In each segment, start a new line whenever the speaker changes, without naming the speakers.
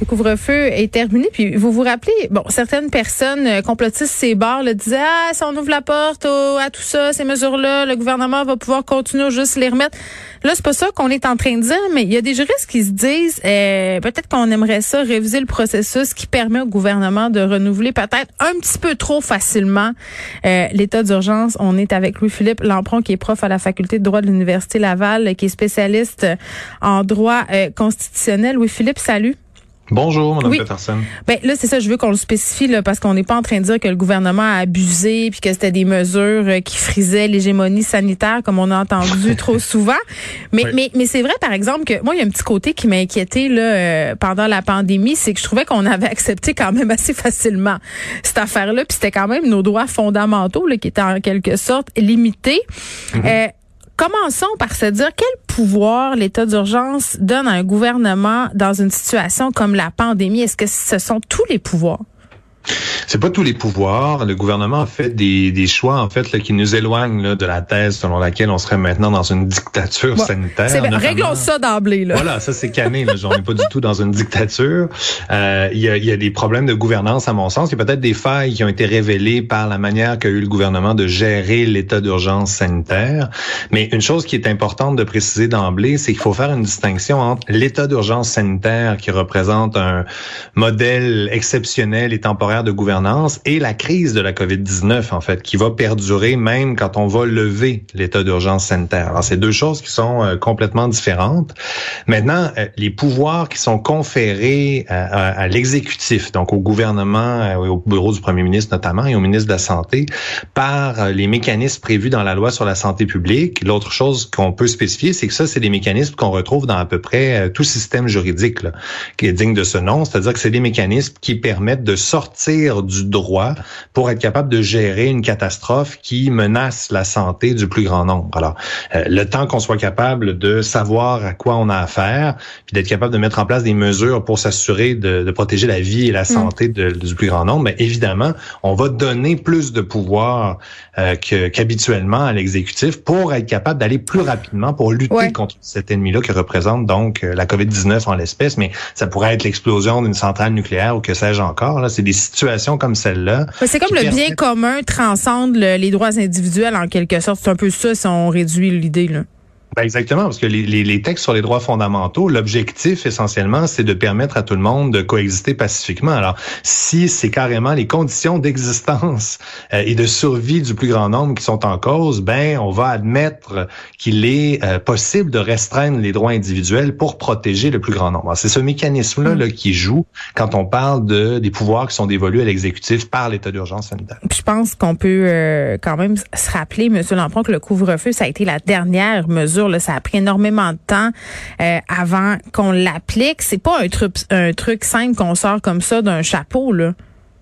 Le couvre-feu est terminé. Puis vous vous rappelez, bon, certaines personnes euh, complotistes ces bars le disaient ah si on ouvre la porte à tout ça, ces mesures-là, le gouvernement va pouvoir continuer juste les remettre. Là, c'est pas ça qu'on est en train de dire, mais il y a des juristes qui se disent euh, peut-être qu'on aimerait ça réviser le processus qui permet au gouvernement de renouveler peut-être un petit peu trop facilement euh, l'état d'urgence. On est avec Louis-Philippe Lampron, qui est prof à la faculté de droit de l'université Laval, qui est spécialiste en droit constitutionnel. Louis-Philippe, salut.
Bonjour, Mme Peterson.
Ben là, c'est ça, je veux qu'on le spécifie là, parce qu'on n'est pas en train de dire que le gouvernement a abusé puis que c'était des mesures euh, qui frisaient l'hégémonie sanitaire comme on a entendu trop souvent. Mais mais mais c'est vrai par exemple que moi il y a un petit côté qui m'a inquiété là euh, pendant la pandémie, c'est que je trouvais qu'on avait accepté quand même assez facilement cette affaire-là, puis c'était quand même nos droits fondamentaux là, qui étaient en quelque sorte limités. Mm-hmm. euh, Commençons par se dire quel pouvoir l'état d'urgence donne à un gouvernement dans une situation comme la pandémie. Est-ce que ce sont tous les pouvoirs?
C'est pas tous les pouvoirs. Le gouvernement a fait des, des choix en fait là, qui nous éloignent là, de la thèse selon laquelle on serait maintenant dans une dictature sanitaire.
réglons ça d'emblée.
Voilà, ça c'est cané. Là. On n'est pas du tout dans une dictature. Euh, il y, a, y, a, des problèmes de gouvernance à mon sens. Il y a peut-être des failles qui ont été révélées par la manière qu'a eu le gouvernement de gérer l'état d'urgence sanitaire. Mais une chose qui est importante de préciser d'emblée, c'est qu'il faut faire une distinction entre l'état d'urgence sanitaire qui représente un modèle exceptionnel et temporaire de gouvernance et la crise de la COVID-19, en fait, qui va perdurer même quand on va lever l'état d'urgence sanitaire. Alors, c'est deux choses qui sont euh, complètement différentes. Maintenant, euh, les pouvoirs qui sont conférés euh, à, l'exécutif, donc au gouvernement, au bureau du premier ministre notamment et au ministre de la Santé, par les mécanismes prévus dans la loi sur la santé publique. L'autre chose qu'on peut spécifier, c'est que ça, c'est des mécanismes qu'on retrouve dans à peu près tout système juridique là, qui est digne de ce nom, c'est-à-dire que c'est des mécanismes qui permettent de sortir du droit pour être capable de gérer une catastrophe qui menace la santé du plus grand nombre. Alors, euh, le temps qu'on soit capable de savoir à quoi on a affaire, puis d'être capable de mettre en place des mesures pour s'assurer de, protéger la vie et la mm. santé du plus grand nombre, mais évidemment, on va donner plus de pouvoir euh, qu'habituellement à l'exécutif pour être capable d'aller plus rapidement pour lutter contre cet ennemi-là qui représente donc euh, la COVID-19 en l'espèce, mais ça pourrait être l'explosion d'une centrale nucléaire ou que sais-je encore. Là, c'est des situation comme celle-là.
C'est comme le bien commun transcende les droits individuels en quelque sorte. C'est un peu ça si on réduit l'idée. là.
Ben exactement, parce que les, les, les, textes sur les droits fondamentaux, l'objectif essentiellement, c'est de permettre à tout le monde de coexister pacifiquement. Alors, si c'est carrément les conditions d'existence euh, et de survie du plus grand nombre qui sont en cause, ben on va admettre qu'il est euh, possible de restreindre les droits individuels pour protéger le plus grand nombre. C'est ce mécanisme-là là, qui joue quand on parle de des pouvoirs qui sont dévolus à l'exécutif par l'état d'urgence sanitaire.
je pense qu'on peut euh, quand même se rappeler, Monsieur Lampron, que le couvre-feu, ça a été la dernière mesure ça a pris énormément de temps euh, avant qu'on l'applique. C'est pas un truc, un truc simple qu'on sort comme ça d'un chapeau, là.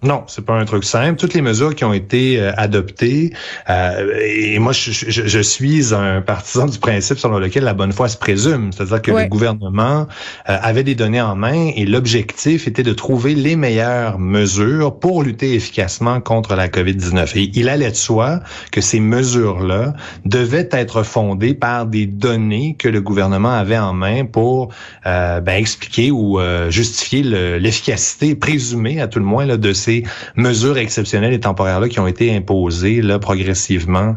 Non, c'est pas un truc simple. Toutes les mesures qui ont été euh, adoptées, euh, et moi je, je, suis un partisan du principe selon lequel la bonne foi se présume, c'est-à-dire que le gouvernement euh, avait des données en main et l'objectif était de trouver les meilleures mesures pour lutter efficacement contre la COVID-19. Et il allait de soi que ces mesures-là devaient être fondées par des données que le gouvernement avait en main pour ben, expliquer ou justifier l'efficacité présumée, à tout le moins, là, de ces mesures exceptionnelles et temporaires-là qui ont été imposées là, progressivement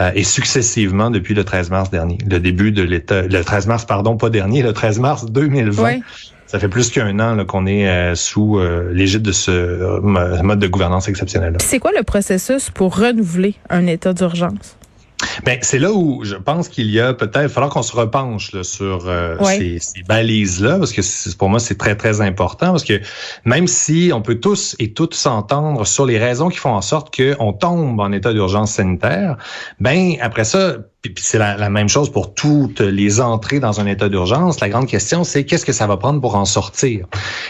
euh, et successivement depuis le 13 mars dernier, le début de l'état, le 13 mars, pardon, pas dernier, le 13 mars 2020. Ça fait plus qu'un an qu'on est euh, sous euh, l'égide de ce mode de gouvernance exceptionnel.
C'est quoi le processus pour renouveler un état d'urgence?
Ben, c'est là où je pense qu'il y a peut-être, il qu'on se repenche là, sur euh, ces, ces balises-là, parce que pour moi, c'est très, très important, parce que même si on peut tous et toutes s'entendre sur les raisons qui font en sorte qu'on tombe en état d'urgence sanitaire, ben après ça, puis, c'est la, même chose pour toutes les entrées dans un état d'urgence. La grande question, c'est qu'est-ce que ça va prendre pour en sortir?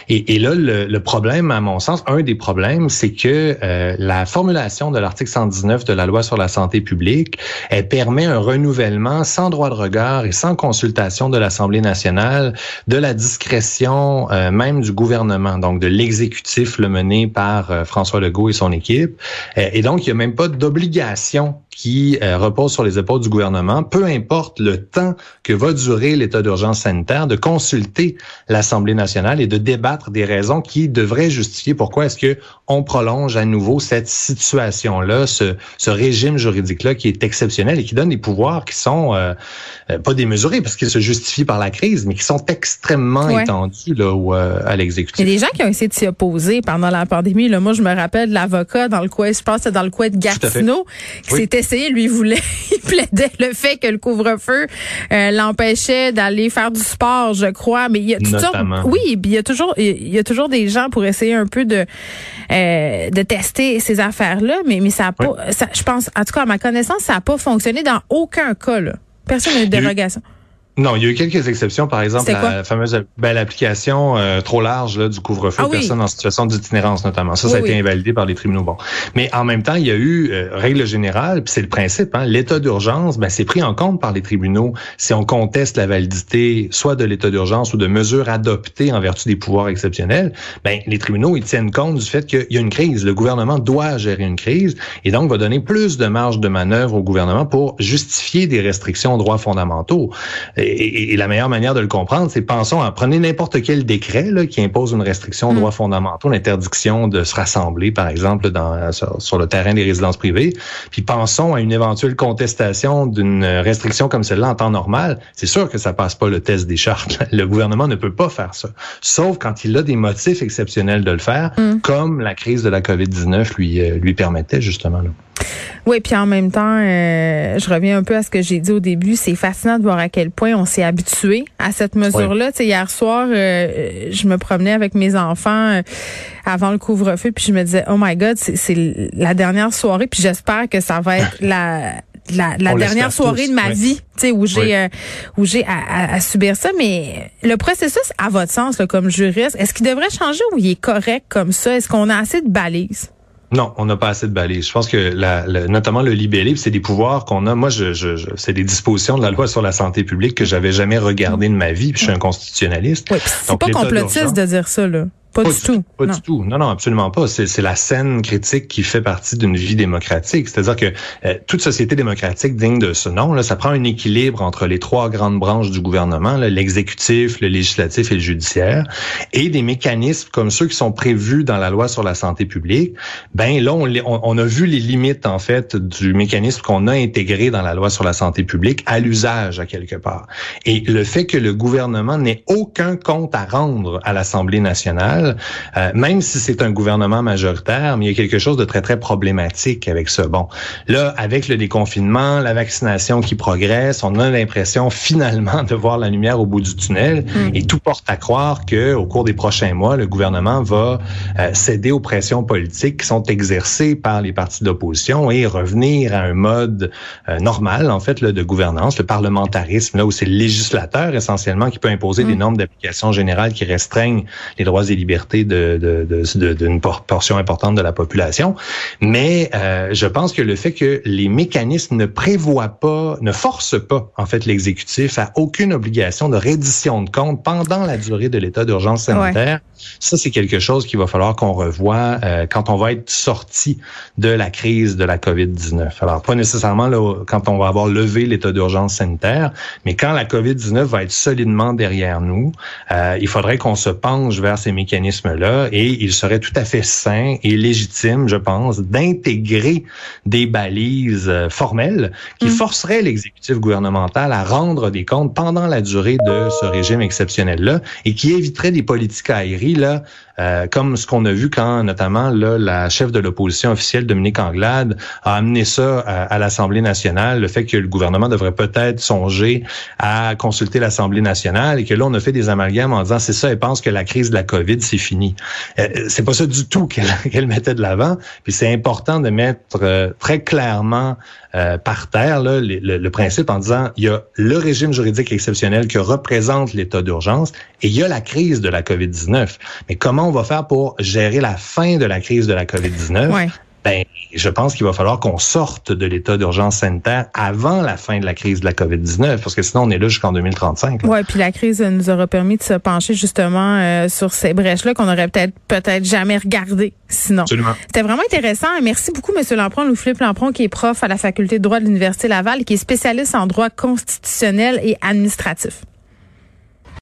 Et, là, le, problème, à mon sens, un des problèmes, c'est que euh, la formulation de l'article 119 de la loi sur la santé publique, elle permet un renouvellement sans droit de regard et sans consultation de l'Assemblée nationale de la discrétion euh, même du gouvernement, donc de l'exécutif le mené par euh, François Legault et son équipe. et donc, il n'y a même pas d'obligation qui euh, repose sur les épaules du gouvernement, peu importe le temps que va durer l'état d'urgence sanitaire, de consulter l'Assemblée nationale et de débattre des raisons qui devraient justifier pourquoi est-ce que on prolonge à nouveau cette situation-là, ce, ce régime juridique-là qui est exceptionnel et qui donne des pouvoirs qui sont euh, euh, pas démesurés parce qu'ils se justifient par la crise, mais qui sont extrêmement étendus là, à l'exécutif.
Il y a des gens qui ont essayé de s'y opposer pendant la pandémie. Là, moi, je me rappelle de l'avocat dans le coin, je pense, dans le coin de Gatineau, qui s'est lui, voulait, il plaidait le fait que le couvre-feu euh, l'empêchait d'aller faire du sport, je crois. Mais il y a toujours, oui, il y a toujours, il y a toujours des gens pour essayer un peu de euh, de tester ces affaires-là, mais mais ça a pas, ça, je pense, en tout cas à ma connaissance, ça a pas fonctionné dans aucun cas là. Personne n'a eu de dérogation.
Non, il y a eu quelques exceptions. Par exemple, la, fameuse ben, l'application euh, trop large là, du couvre-feu ah aux personnes en situation d'itinérance notamment. Ça, ça a été invalidé par les tribunaux. Bon, mais en même temps, il y a eu euh, règle générale, puis c'est le principe. Hein, l'état d'urgence, ben, c'est pris en compte par les tribunaux si on conteste la validité soit de l'état d'urgence ou de mesures adoptées en vertu des pouvoirs exceptionnels. Ben, les tribunaux ils tiennent compte du fait qu'il y a une crise. Le gouvernement doit gérer une crise et donc va donner plus de marge de manœuvre au gouvernement pour justifier des restrictions aux droits fondamentaux et, la meilleure manière de le comprendre, c'est pensons à prenez n'importe quel décret là, qui impose une restriction aux mm. droits fondamentaux, l'interdiction de se rassembler, par exemple, dans, sur, le terrain des résidences privées. Puis pensons à une éventuelle contestation d'une restriction comme celle-là en temps normal. C'est sûr que ça passe pas le test des chartes. Le gouvernement ne peut pas faire ça, sauf quand il a des motifs exceptionnels de le faire, mm. comme la crise de la COVID-19 lui euh, lui permettait justement. Là.
Oui, puis en même temps, euh, je reviens un peu à ce que j'ai dit au début. C'est fascinant de voir à quel point on s'est habitué à cette mesure-là. sais, hier soir, euh, je me promenais avec mes enfants euh, avant le couvre-feu, puis je me disais, oh my God, c'est la dernière soirée, puis j'espère que ça va être la la, dernière soirée de ma vie, tu sais, où j'ai où j'ai à, subir ça. Mais le processus, à votre sens, là, comme juriste, est-ce qu'il devrait changer ou il est correct comme ça? Est-ce qu'on a assez de balises?
Non, on n'a pas assez de balises. Je pense que la, notamment le libellé, c'est des pouvoirs qu'on a. Moi, je, je, c'est des dispositions de la loi sur la santé publique que j'avais jamais regardées de ma vie. Puis je suis un constitutionnaliste.
Oui, c'est pas complotiste de dire ça là. Pas, du tout.
Pas du tout. Non, non, absolument pas. C'est la scène critique qui fait partie d'une vie démocratique. C'est-à-dire que euh, toute société démocratique digne de ce nom, là, ça prend un équilibre entre les trois grandes branches du gouvernement, l'exécutif, le législatif et le judiciaire, et des mécanismes comme ceux qui sont prévus dans la loi sur la santé publique. Ben là, on, on a vu les limites en fait du mécanisme qu'on a intégré dans la loi sur la santé publique à l'usage à quelque part. Et le fait que le gouvernement n'ait aucun compte à rendre à l'Assemblée nationale euh, même si c'est un gouvernement majoritaire, mais il y a quelque chose de très, très problématique avec ça. Bon, là, avec le déconfinement, la vaccination qui progresse, on a l'impression finalement de voir la lumière au bout du tunnel mm. et tout porte à croire que au cours des prochains mois, le gouvernement va euh, céder aux pressions politiques qui sont exercées par les partis d'opposition et revenir à un mode euh, normal, en fait, là, de gouvernance, le parlementarisme, là où c'est le législateur essentiellement qui peut imposer des mm. normes d'application générale qui restreignent les droits et libertés liberté de, d'une portion importante de la population. Mais euh, je pense que le fait que les mécanismes ne prévoient pas, ne forcent pas en fait l'exécutif à aucune obligation de reddition de comptes pendant la durée de l'état d'urgence sanitaire, ça c'est quelque chose qu'il va falloir qu'on revoie euh, quand on va être sorti de la crise de la COVID-19. Alors pas nécessairement là, quand on va avoir levé l'état d'urgence sanitaire, mais quand la COVID-19 va être solidement derrière nous, euh, il faudrait qu'on se penche vers ces mécanismes et il serait tout à fait sain et légitime, je pense, d'intégrer des balises euh, formelles qui mm. forceraient l'exécutif gouvernemental à rendre des comptes pendant la durée de ce régime exceptionnel-là et qui éviterait des politiques aériennes là, euh, comme ce qu'on a vu quand notamment là, la chef de l'opposition officielle, Dominique Anglade, a amené ça à, l'Assemblée nationale, le fait que le gouvernement devrait peut-être songer à consulter l'Assemblée nationale et que là, on a fait des amalgames en disant c'est ça, elle pense que la crise de la COVID, c'est fini. Euh, c'est pas ça du tout qu'elle mettait de l'avant. Puis c'est important de mettre euh, très clairement euh, par terre le, le, principe en disant il y a le régime juridique exceptionnel que représente l'état d'urgence et il y a la crise de la COVID-19. Mais comment on va faire pour gérer la fin de la crise de la COVID-19? ben, je pense qu'il va falloir qu'on sorte de l'état d'urgence sanitaire avant la fin de la crise de la COVID-19, parce que sinon on est là jusqu'en 2035.
Oui, puis la crise nous aura permis de se pencher justement euh, sur ces brèches-là qu'on aurait peut-être peut-être jamais regardées sinon.
Absolument.
C'était vraiment intéressant. Merci beaucoup, M. Lampron, Louis-Philippe Lampron, qui est prof à la faculté de droit de l'Université Laval, qui est spécialiste en droit constitutionnel et administratif.